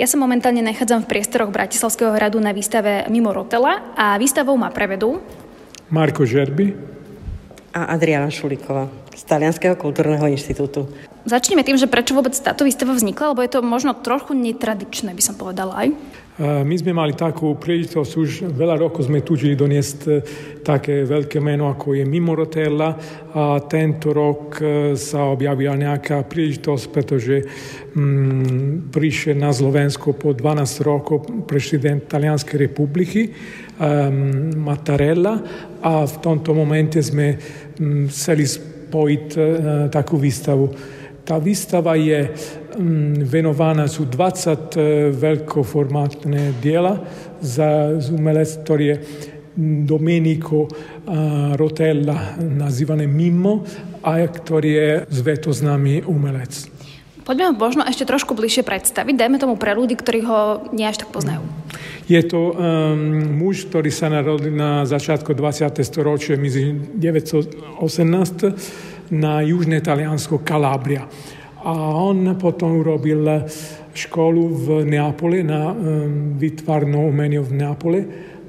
Ja sa momentálne nachádzam v priestoroch Bratislavského hradu na výstave Mimo Rotela a výstavou ma prevedú Marko Žerby a Adriana Šuliková z Talianského kultúrneho inštitútu. Začneme tým, že prečo vôbec táto výstava vznikla, lebo je to možno trochu netradičné, by som povedala aj. My sme mali takú príležitosť, už veľa rokov sme tužili doniesť e, také veľké meno, ako je Mimorotella a tento rok e, sa objavila nejaká príležitosť, pretože mm, prišiel na Slovensko po 12 rokov prezident Talianskej republiky um, Mattarella a v tomto momente sme um, chceli spojiť uh, takú výstavu. Tá výstava je Mm, venovaná sú 20 e, veľkoformátne diela za umelec, ktorý je Domenico Rotella, nazývané Mimmo, a ktorý je svetoznámy umelec. Poďme ho možno ešte trošku bližšie predstaviť. Dajme tomu pre ľudí, ktorí ho nie až tak poznajú. Je to um, muž, ktorý sa narodil na začiatku 20. storočia, 1918, na južné Taliansko, Kalabria. A on potom urobil školu v Neapole na um, vytvarnú umeniu v Neapole.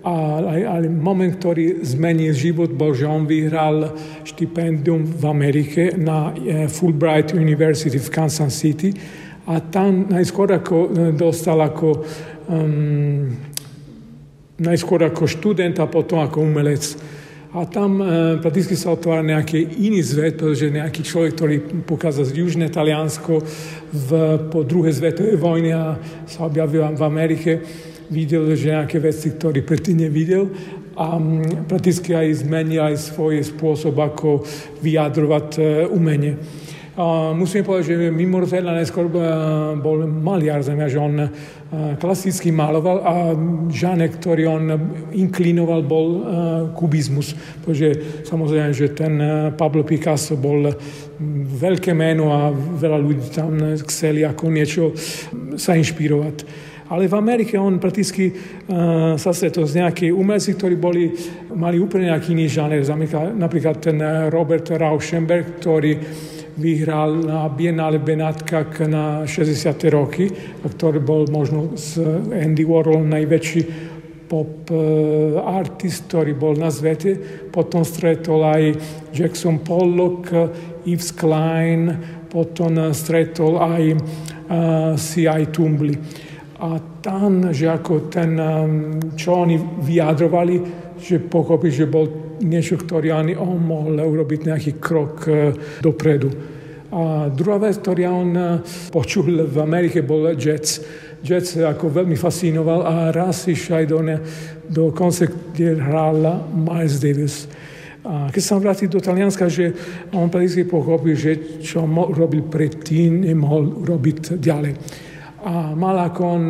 A, ale moment, ktorý zmenil život, bol, že on vyhral štipendium v Amerike na uh, Fulbright University v Kansas City. A tam najskôr ako dostal ako um, najskôr ako študent a potom ako umelec a tam e, prakticky sa otvára nejaký iný svet, pretože nejaký človek, ktorý pochádza z Južné Taliansko v, po druhej svetovej vojne a sa objavil v Amerike, videl, že nejaké veci, ktoré predtým nevidel a prakticky aj zmenil aj svoj spôsob, ako vyjadrovať e, umenie. A musím povedať, že Mimorotella najskôr bol maliar, znamená, že on klasicky maloval a žánek, ktorý on inklinoval, bol kubizmus. Pretože samozrejme, že ten Pablo Picasso bol veľké meno a veľa ľudí tam chceli ako niečo sa inšpirovať. Ale v Amerike on prakticky uh, sa to z nejakej umelci, ktorí boli, mali úplne nejaký iný žáner. Napríklad ten Robert Rauschenberg, ktorý vyhral na Biennale Benátkach na 60. roky, ktorý bol možno s Andy Warhol najväčší pop e, artist, ktorý bol na svete. Potom stretol aj Jackson Pollock, Yves Klein, potom stretol aj e, C.I. Tumbly. A tam, že ako ten, čo oni vyjadrovali, že pochopí, že bol niečo, ktorý ani on mohol urobiť nejaký krok e, dopredu. A druhá vec, ktorá on e, počul v Amerike, bol jazz. Jazz ako veľmi fascinoval a raz išiel do, ne, do koncert, kde hral Miles Davis. A keď som vrátil do Talianska, že on prakticky pochopil, že čo robil predtým, nemohol robiť ďalej. A mal ako on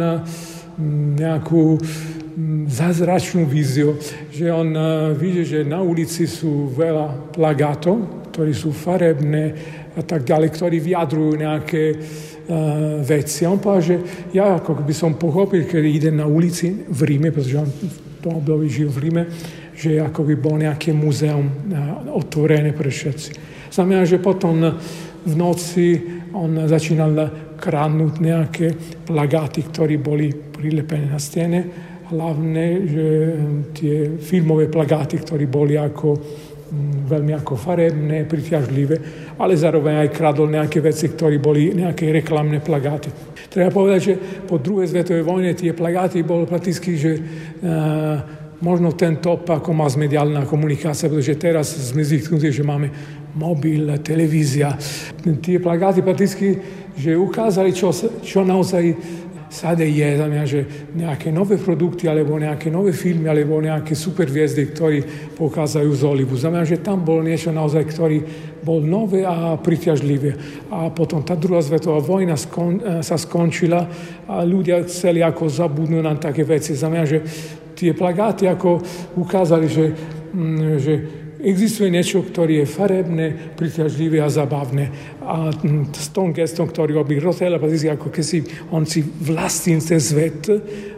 nejakú zázračnú víziu, že on e, vidí, že na ulici sú veľa plagátov, ktorí sú farebné a tak ďalej, ktorí vyjadrujú nejaké uh, veci. A on povedal, že ja ako by som pochopil, keď idem na ulici v Ríme, pretože on v tom období žil v Ríme, že ako by bol nejaké muzeum uh, otvorené pre všetci. Znamená, že potom v noci on začínal kradnúť nejaké plagáty, ktoré boli prilepené na stene hlavne, že tie filmové plagáty, ktoré boli ako veľmi ako farebné, priťažlivé, ale zároveň aj kradol nejaké veci, ktoré boli nejaké reklamné plagáty. Treba povedať, že po druhej svetovej vojne tie plagáty boli prakticky, že uh, možno ten top ako mass mediálna komunikácia, pretože teraz sme zvyknutí, že máme mobil, televízia. Tie plagáty prakticky, že ukázali, čo, čo naozaj Sade je, znamená, že nejaké nové produkty, alebo nejaké nové filmy, alebo nejaké super hviezdy, ktorí pochádzajú z Olivu. Znamená, že tam bol niečo naozaj, ktorý bol nové a priťažlivé. A potom tá druhá svetová vojna skon, e, sa skončila a ľudia chceli ako zabudnúť na také veci. Znamená, že tie plagáty ako ukázali, že, mm, že Existuje niečo, ktoré je farebné, priťažlivé a zabavné. A s tom gestom, ktorý robí Rotella, prakticky ako keď on si vlastní ten svet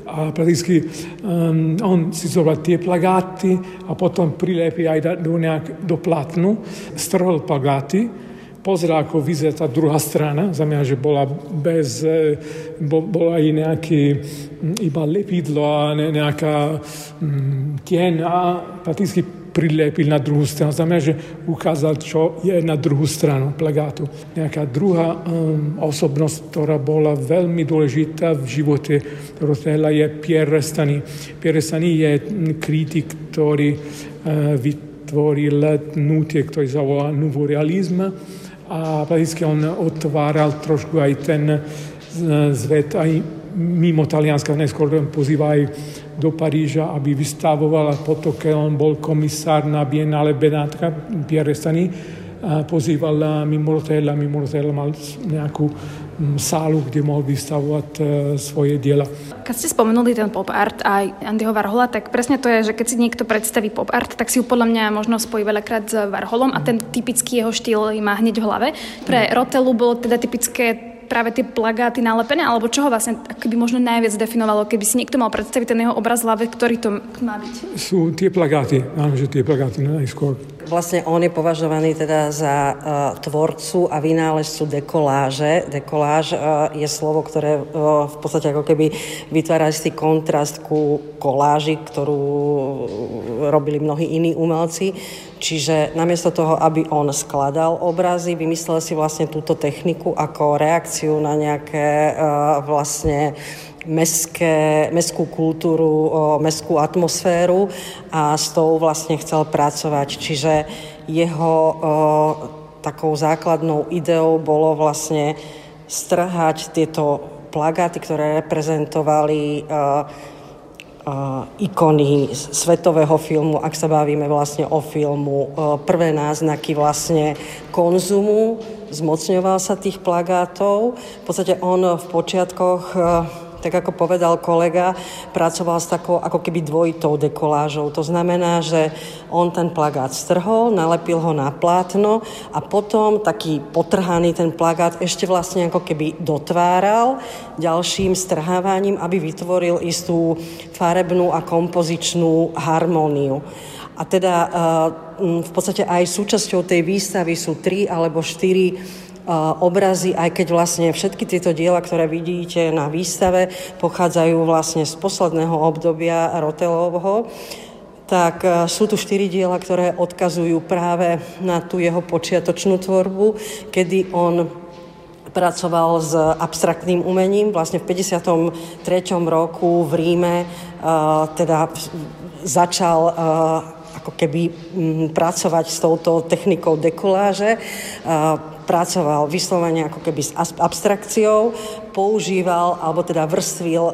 a prakticky um, on si zobrať tie plagáty a potom prilepí aj do, nejak, do platnu, strhol plagáty, pozrel, ako vyzerá tá druhá strana, znamená, že bola bez, e, bol aj nejaký iba lepidlo a nejaká tieň a prakticky prilepil na druhú stranu. Znamená, že ukázal, čo je na druhú stranu plagátu. Nejaká druhá um, osobnosť, ktorá bola veľmi dôležitá v živote Rotella je Pierre Restani. Pierre Restani je kritik, ktorý uh, vytvoril nutie, ktorý zavolal Nouveau realizm a prakticky on otváral trošku aj ten svet aj mimo Talianska, neskôr pozýva aj do Paríža, aby vystavoval a potom, keď on bol komisár na Biennale Benátka, Pierre Restani, pozýval mimo Rotella, mimo Rotella mal nejakú sálu, kde mohol vystavovať e, svoje diela. Keď ste spomenuli ten pop art a Andyho Varhola, tak presne to je, že keď si niekto predstaví pop art, tak si ju podľa mňa možno spojí veľakrát s Varholom a ten typický jeho štýl má hneď v hlave. Pre Rotelu bolo teda typické práve tie plagáty nalepené, alebo čo ho vlastne keby možno najviac definovalo, keby si niekto mal predstaviť ten jeho obraz v hlave, ktorý to má byť? Sú tie plagáty, áno, že tie plagáty najskôr. Vlastne on je považovaný teda za uh, tvorcu a vynálezcu dekoláže. Dekoláž uh, je slovo, ktoré uh, v podstate ako keby vytvára istý kontrast ku koláži, ktorú robili mnohí iní umelci. Čiže namiesto toho, aby on skladal obrazy, vymyslel si vlastne túto techniku ako reakciu na nejaké uh, vlastne mestské, mestskú kultúru, mestskú atmosféru a s tou vlastne chcel pracovať. Čiže jeho takou základnou ideou bolo vlastne strhať tieto plagáty, ktoré reprezentovali ikony svetového filmu, ak sa bavíme vlastne o filmu, prvé náznaky vlastne konzumu, zmocňoval sa tých plagátov. V podstate on v počiatkoch tak ako povedal kolega, pracoval s takou ako keby dvojitou dekolážou. To znamená, že on ten plagát strhol, nalepil ho na plátno a potom taký potrhaný ten plagát ešte vlastne ako keby dotváral ďalším strhávaním, aby vytvoril istú farebnú a kompozičnú harmóniu. A teda eh, v podstate aj súčasťou tej výstavy sú tri alebo štyri obrazy, aj keď vlastne všetky tieto diela, ktoré vidíte na výstave, pochádzajú vlastne z posledného obdobia Rotelovho, tak sú tu štyri diela, ktoré odkazujú práve na tú jeho počiatočnú tvorbu, kedy on pracoval s abstraktným umením. Vlastne v 53. roku v Ríme teda začal ako keby pracovať s touto technikou dekoláže. Pracoval vyslovene ako keby s abstrakciou, používal alebo teda vrstvil uh,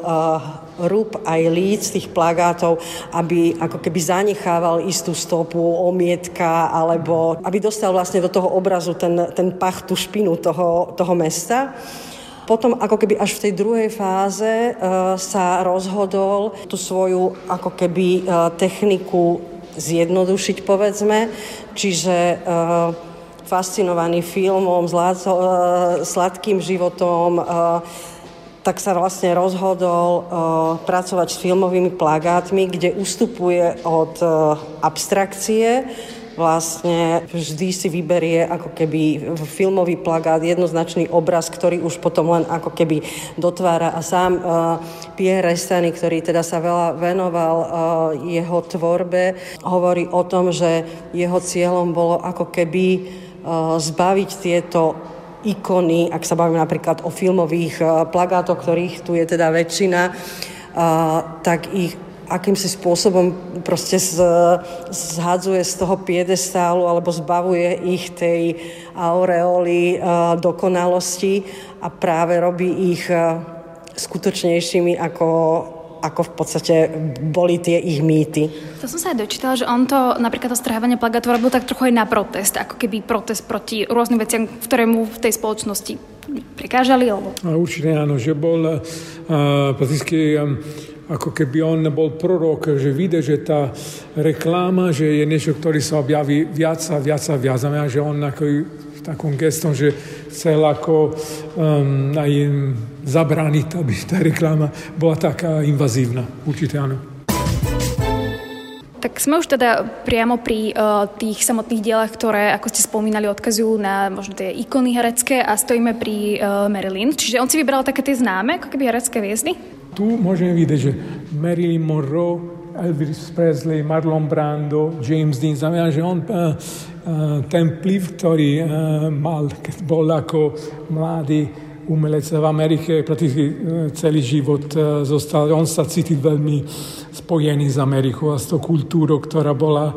rúb aj líc tých plagátov, aby ako keby zanechával istú stopu, omietka, alebo aby dostal vlastne do toho obrazu ten, ten pach, tú špinu toho, toho mesta. Potom ako keby až v tej druhej fáze uh, sa rozhodol tú svoju ako keby uh, techniku zjednodušiť, povedzme. Čiže uh, fascinovaný filmom, e, sladkým životom, e, tak sa vlastne rozhodol uh, pracovať s filmovými plagátmi, kde ustupuje od abstrakcie, vlastne vždy si vyberie ako keby filmový plagát, jednoznačný obraz, ktorý už potom len ako keby dotvára a sám uh, Pierre Restany, ktorý teda sa veľa venoval uh, jeho tvorbe, hovorí o tom, že jeho cieľom bolo ako keby Eh, zbaviť tieto ikony, ak sa bavíme napríklad o filmových eh, plagátoch, ktorých tu je teda väčšina, eh, tak ich akýmsi spôsobom proste zhadzuje z toho piedestálu alebo zbavuje ich tej aureóly dokonalosti a práve robí ich skutočnejšími ako ako v podstate boli tie ich mýty. To som sa aj dočítala, že on to napríklad to strhávanie plagátu robil tak trochu aj na protest, ako keby protest proti rôznym veciam, ktoré mu v tej spoločnosti prekážali? Alebo... A určite áno, že bol uh, prakticky um, ako keby on bol prorok, že vidie, že tá reklama, že je niečo, ktorý sa objaví viac a viac a viac. Znamená, že on ako takom gestom, že chcel ako um, aj zabrániť, aby tá reklama bola taká invazívna. Určite áno. Tak sme už teda priamo pri uh, tých samotných dielach, ktoré, ako ste spomínali, odkazujú na možno tie ikony herecké a stojíme pri uh, Marilyn. Čiže on si vybral také tie známe, ako keby herecké hviezdy? Tu môžeme vidieť, že Marilyn Monroe, Elvis Presley, Marlon Brando, James Dean, znamená, že on uh, ten vplyv, ktorý uh, mal, keď bol ako mladý umelec v Amerike, prakticky celý život zostal. On sa cítil veľmi spojený s Amerikou a s tou kultúrou, ktorá bola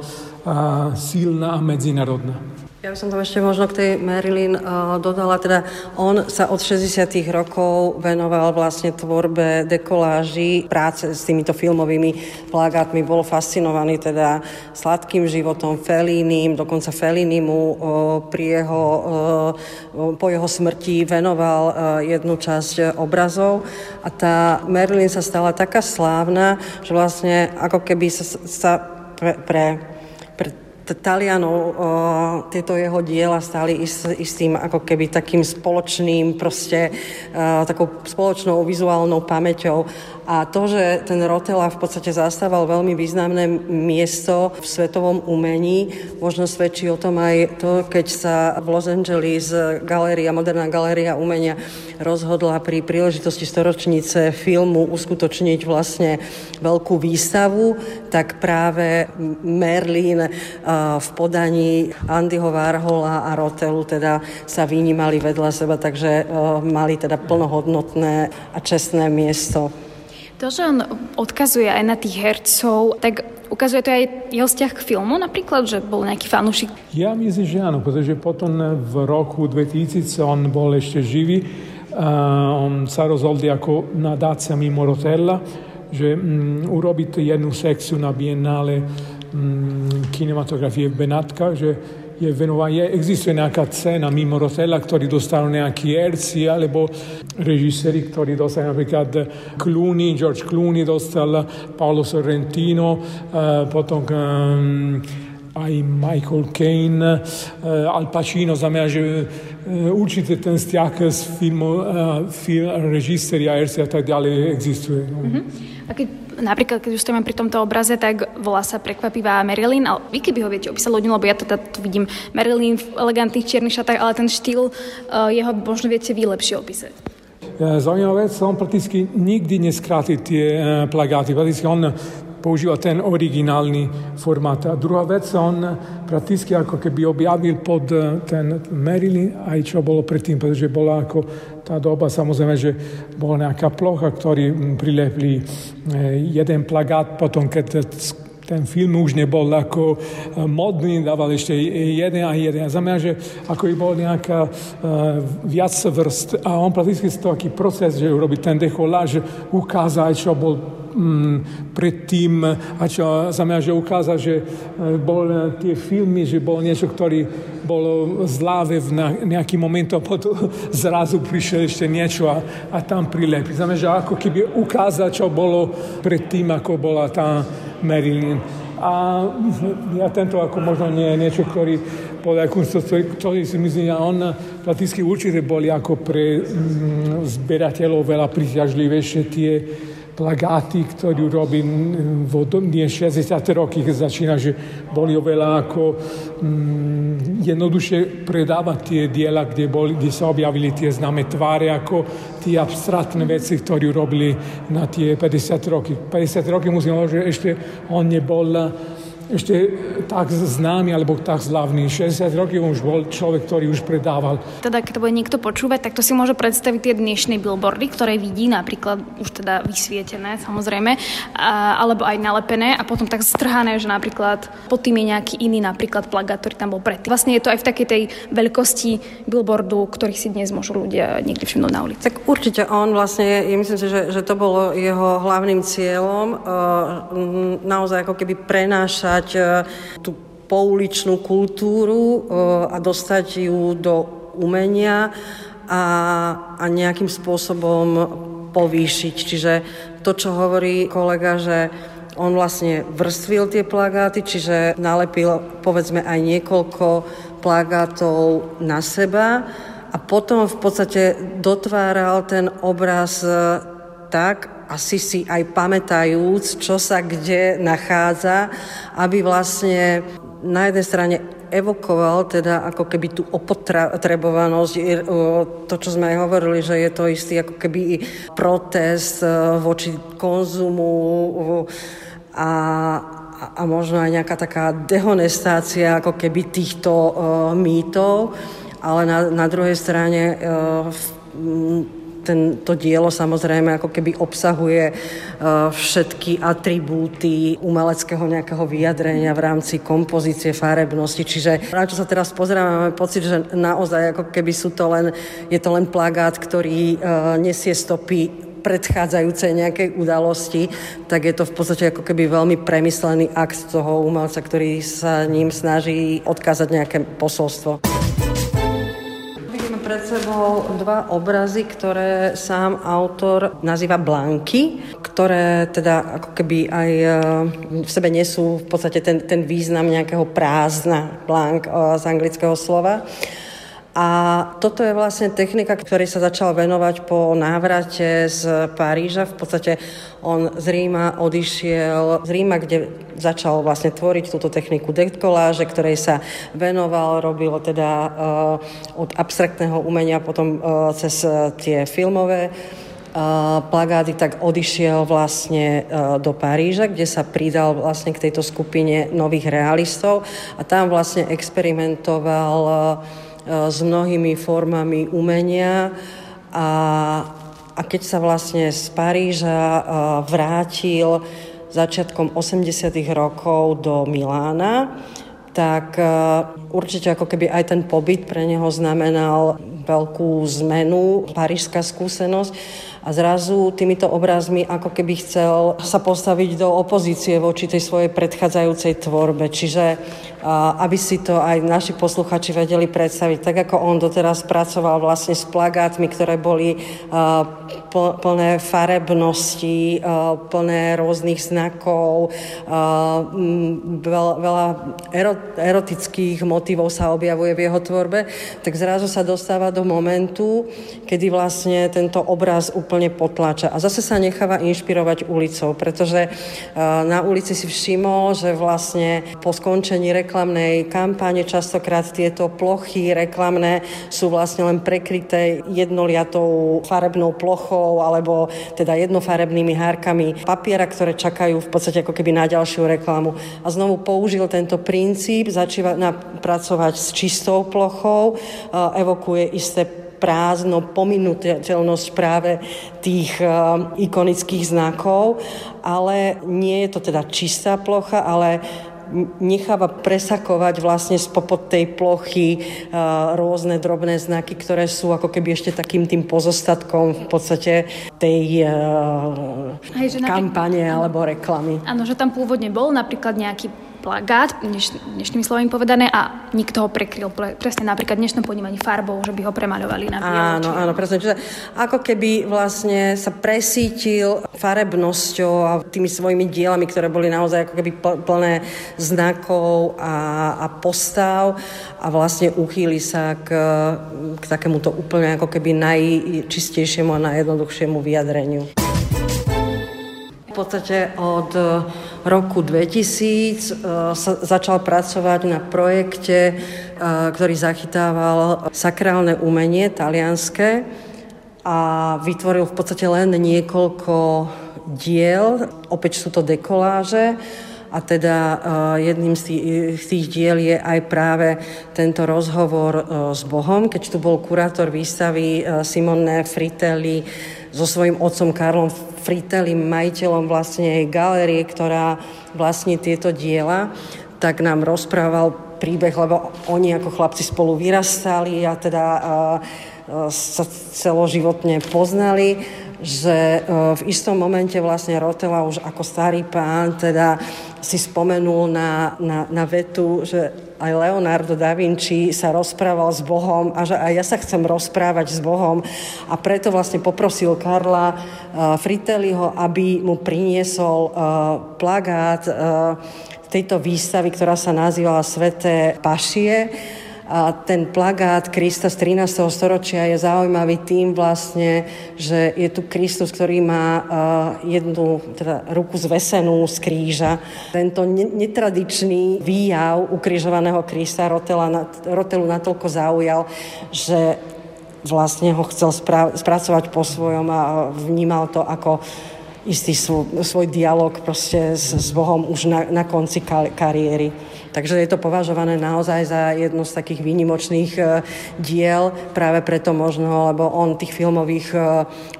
silná a medzinárodná. Ja by som tam ešte možno k tej Marilyn uh, dodala, teda on sa od 60 rokov venoval vlastne tvorbe dekoláží, práce s týmito filmovými plagátmi, bol fascinovaný teda sladkým životom, Felínim, dokonca Felíny mu uh, pri jeho, uh, po jeho smrti venoval uh, jednu časť obrazov. A tá Marilyn sa stala taká slávna, že vlastne ako keby sa, sa pre, pre Talianov tieto jeho diela stáli s tým ako keby takým spoločným proste, takou spoločnou vizuálnou pamäťou a to, že ten Rotela v podstate zastával veľmi významné miesto v svetovom umení, možno svedčí o tom aj to, keď sa v Los Angeles galéria, moderná galéria umenia rozhodla pri príležitosti storočnice filmu uskutočniť vlastne veľkú výstavu, tak práve Merlin v podaní Andyho Warhola a Rotelu teda sa vynímali vedľa seba, takže mali teda plnohodnotné a čestné miesto. To, že on odkazuje aj na tých hercov, tak ukazuje to aj jeho vzťah k filmu napríklad, že bol nejaký fanúšik? Ja myslím, že áno, pretože potom v roku 2000 on bol ešte živý. Uh, on sa rozhodol ako nadácia mimo Rotella, že um, urobiť jednu sekciu na Biennale um, kinematografie v Benátkach, že je venovaná, je, existuje nejaká cena mimo Rotella, ktorí dostanú nejakí herci, alebo režiséri, ktorí dostali napríklad Clooney, George Clooney dostal, Paolo Sorrentino, uh, potom um, aj Michael Caine, uh, Al Pacino, znamená, že uh, určite ten vzťah s filmom, uh, film, režiséri a herci a tak ďalej existuje. Mm-hmm. A keď napríklad, keď už stojíme pri tomto obraze, tak volá sa prekvapivá Marilyn, ale vy keby ho viete opísať ľuďom, lebo ja teda tu vidím Marilyn v elegantných čiernych šatách, ale ten štýl uh, jeho možno viete vy lepšie opísať. Zaujímavá vec, on prakticky nikdy neskráti tie uh, plagáty. Prakticky on používa ten originálny formát. A druhá vec, on prakticky ako keby objavil pod e, ten Marilyn aj čo bolo predtým, pretože bola ako tá doba, samozrejme, že bola nejaká plocha, ktorý prilepli e, jeden plagát, potom keď ten film už nebol ako e, modný, dával ešte jeden a jeden. Znamená, že ako by bol nejaká uh, viac vrst a on prakticky to taký proces, že urobiť ten dekoláž, ukázať, čo bol Mm, predtým, a čo znamená, že ukázal, že e, bol e, tie filmy, že bol niečo, ktorý bolo zláve v nejaký moment a potom zrazu prišiel ešte niečo a, a tam prilepí. Znamená, že ako keby ukázal, čo bolo predtým, ako bola tá Marilyn. A ja tento ako možno nie je niečo, ktorý podľa ktorý, ktorý si myslím, a on prakticky určite boli ako pre mm, zberateľov veľa príťažlivejšie tie plagáty, ktorý robím v nie 60. roky, keď začína, že boli oveľa ako mm, jednoduše predávať tie diela, kde, boli, kde sa objavili tie známe tváre, ako tie abstraktné veci, ktoré robili na tie 50 roky. 50 roky musím hovoriť, že ešte on nebol ešte tak známy alebo tak zľavný. 60 rokov už bol človek, ktorý už predával. Teda keď to bude niekto počúvať, tak to si môže predstaviť tie dnešné billboardy, ktoré vidí napríklad už teda vysvietené samozrejme, a, alebo aj nalepené a potom tak strhané, že napríklad pod tým je nejaký iný napríklad plagát, ktorý tam bol predtým. Vlastne je to aj v takej tej veľkosti billboardu, ktorých si dnes môžu ľudia niekde všimnúť na ulici. Tak určite on vlastne, ja myslím si, že, že to bolo jeho hlavným cieľom, uh, naozaj ako keby prenášať dostať e, tú pouličnú kultúru e, a dostať ju do umenia a, a nejakým spôsobom povýšiť. Čiže to, čo hovorí kolega, že on vlastne vrstvil tie plagáty, čiže nalepil povedzme aj niekoľko plagátov na seba a potom v podstate dotváral ten obraz e, tak, asi si aj pamätajúc, čo sa kde nachádza, aby vlastne na jednej strane evokoval teda ako keby tú opotrebovanosť, to, čo sme aj hovorili, že je to istý ako keby protest e, voči konzumu a, a možno aj nejaká taká dehonestácia ako keby týchto uh, mýtov, ale na, na druhej strane uh, ten, to dielo samozrejme ako keby obsahuje uh, všetky atribúty umeleckého nejakého vyjadrenia v rámci kompozície, farebnosti. Čiže na čo sa teraz pozrieme, máme pocit, že naozaj ako keby sú to len, je to len plagát, ktorý uh, nesie stopy predchádzajúcej nejakej udalosti, tak je to v podstate ako keby veľmi premyslený akt toho umelca, ktorý sa ním snaží odkázať nejaké posolstvo pred sebou dva obrazy, ktoré sám autor nazýva blanky, ktoré teda ako keby aj e, v sebe nesú v podstate ten, ten význam nejakého prázdna, blank e, z anglického slova. A toto je vlastne technika, ktorý sa začal venovať po návrate z Paríža. V podstate on z Ríma odišiel, z Ríma, kde začal vlastne tvoriť túto techniku dekoláže, ktorej sa venoval, robil teda uh, od abstraktného umenia potom uh, cez uh, tie filmové plagáty, tak odišiel vlastne do Paríža, kde sa pridal vlastne k tejto skupine nových realistov a tam vlastne experimentoval s mnohými formami umenia a, a keď sa vlastne z Paríža eh, vrátil začiatkom 80. rokov do Milána, tak eh, určite ako keby aj ten pobyt pre neho znamenal veľkú zmenu, parížská skúsenosť a zrazu týmito obrazmi ako keby chcel sa postaviť do opozície voči tej svojej predchádzajúcej tvorbe. Čiže aby si to aj naši posluchači vedeli predstaviť, tak ako on doteraz pracoval vlastne s plagátmi, ktoré boli plné farebnosti, plné rôznych znakov, veľa erotických motivov sa objavuje v jeho tvorbe, tak zrazu sa dostáva do momentu, kedy vlastne tento obraz úplne potláča. A zase sa necháva inšpirovať ulicou, pretože na ulici si všimol, že vlastne po skončení reklamnej kampáne. Častokrát tieto plochy reklamné sú vlastne len prekryté jednoliatou farebnou plochou alebo teda jednofarebnými hárkami papiera, ktoré čakajú v podstate ako keby na ďalšiu reklamu. A znovu použil tento princíp, začíva pracovať s čistou plochou, evokuje isté prázdno, pominuteľnosť práve tých uh, ikonických znakov, ale nie je to teda čistá plocha, ale necháva presakovať vlastne spopod tej plochy rôzne drobné znaky, ktoré sú ako keby ešte takým tým pozostatkom v podstate tej Hej, kampane napríklad, alebo reklamy. Áno, že tam pôvodne bol napríklad nejaký plagát, dneš, dnešnými slovami povedané, a nikto ho prekryl pre, presne napríklad dnešnom ponímaní farbou, že by ho premaľovali na bielo. Áno, áno, presne. Čiže ako keby vlastne sa presítil farebnosťou a tými svojimi dielami, ktoré boli naozaj ako keby plné znakov a, a postav a vlastne uchýli sa k, k takémuto úplne ako keby najčistejšiemu a najjednoduchšiemu vyjadreniu podstate od e, roku 2000 e, sa začal pracovať na projekte, e, ktorý zachytával sakrálne umenie talianské a vytvoril v podstate len niekoľko diel. Opäť sú to dekoláže a teda jedným z tých, tých diel je aj práve tento rozhovor s Bohom, keď tu bol kurátor výstavy Simone Fritelli so svojím otcom Karlom Fritelim, majiteľom vlastne jej galérie, ktorá vlastní tieto diela, tak nám rozprával príbeh, lebo oni ako chlapci spolu vyrastali a teda sa celoživotne poznali že e, v istom momente vlastne Rotela už ako starý pán teda si spomenul na, na, na vetu, že aj Leonardo da Vinci sa rozprával s Bohom a že aj ja sa chcem rozprávať s Bohom. A preto vlastne poprosil Karla uh, Fritelliho, aby mu priniesol uh, plagát uh, tejto výstavy, ktorá sa nazývala Sveté pašie A ten plagát Krista z 13. storočia je zaujímavý tým vlastne, že je tu Kristus, ktorý má jednu teda, ruku zvesenú z kríža. Tento netradičný výjav ukrižovaného Krista Rotela, Rotelu natoľko zaujal, že vlastne ho chcel spra- spracovať po svojom a vnímal to ako istý svoj, svoj dialog proste s, s Bohom už na, na konci kariéry. Takže je to považované naozaj za jedno z takých výnimočných e, diel, práve preto možno, lebo on tých filmových e,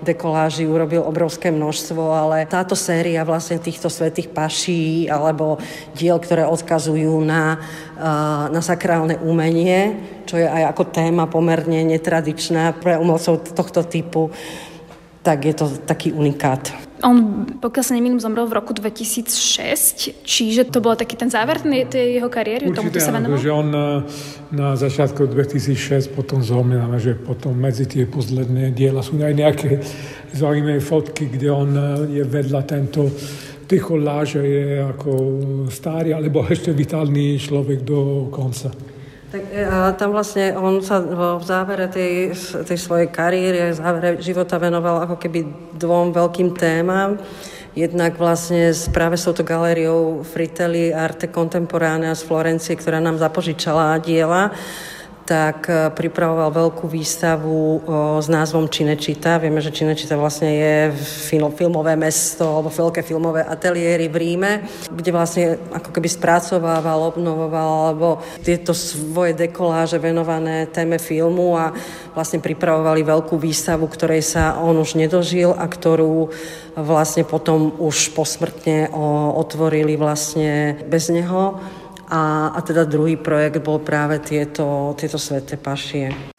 dekoláží urobil obrovské množstvo, ale táto séria vlastne týchto svetých paší alebo diel, ktoré odkazujú na, e, na sakrálne umenie, čo je aj ako téma pomerne netradičná pre umelcov tohto typu, tak je to taký unikát. On, pokiaľ sa nemýlim, zomrel v roku 2006, čiže to bol taký ten záver tej jeho kariéry, Určite, sa venoval? že on na, na začiatku 2006 potom zomrel, že potom medzi tie posledné diela sú aj nejaké zaujímavé fotky, kde on je vedľa tento Tycho Láže je ako starý alebo ešte vitálny človek do konca. Tak e, a tam vlastne on sa v závere tej, tej svojej kariéry, v závere života venoval ako keby dvom veľkým témam. Jednak vlastne práve s touto galériou Fritelli Arte Contemporanea z Florencie, ktorá nám zapožičala diela tak e, pripravoval veľkú výstavu s názvom Činečita. Vieme, že Činečita vlastne je filmové mesto alebo veľké filmové ateliéry v Ríme, kde vlastne ako keby spracovával, obnovoval alebo tieto svoje dekoláže venované téme filmu a vlastne pripravovali veľkú výstavu, ktorej sa on už nedožil a ktorú vlastne potom už posmrtne otvorili vlastne bez neho. A, a teda druhý projekt bol práve tieto, tieto sveté pašie.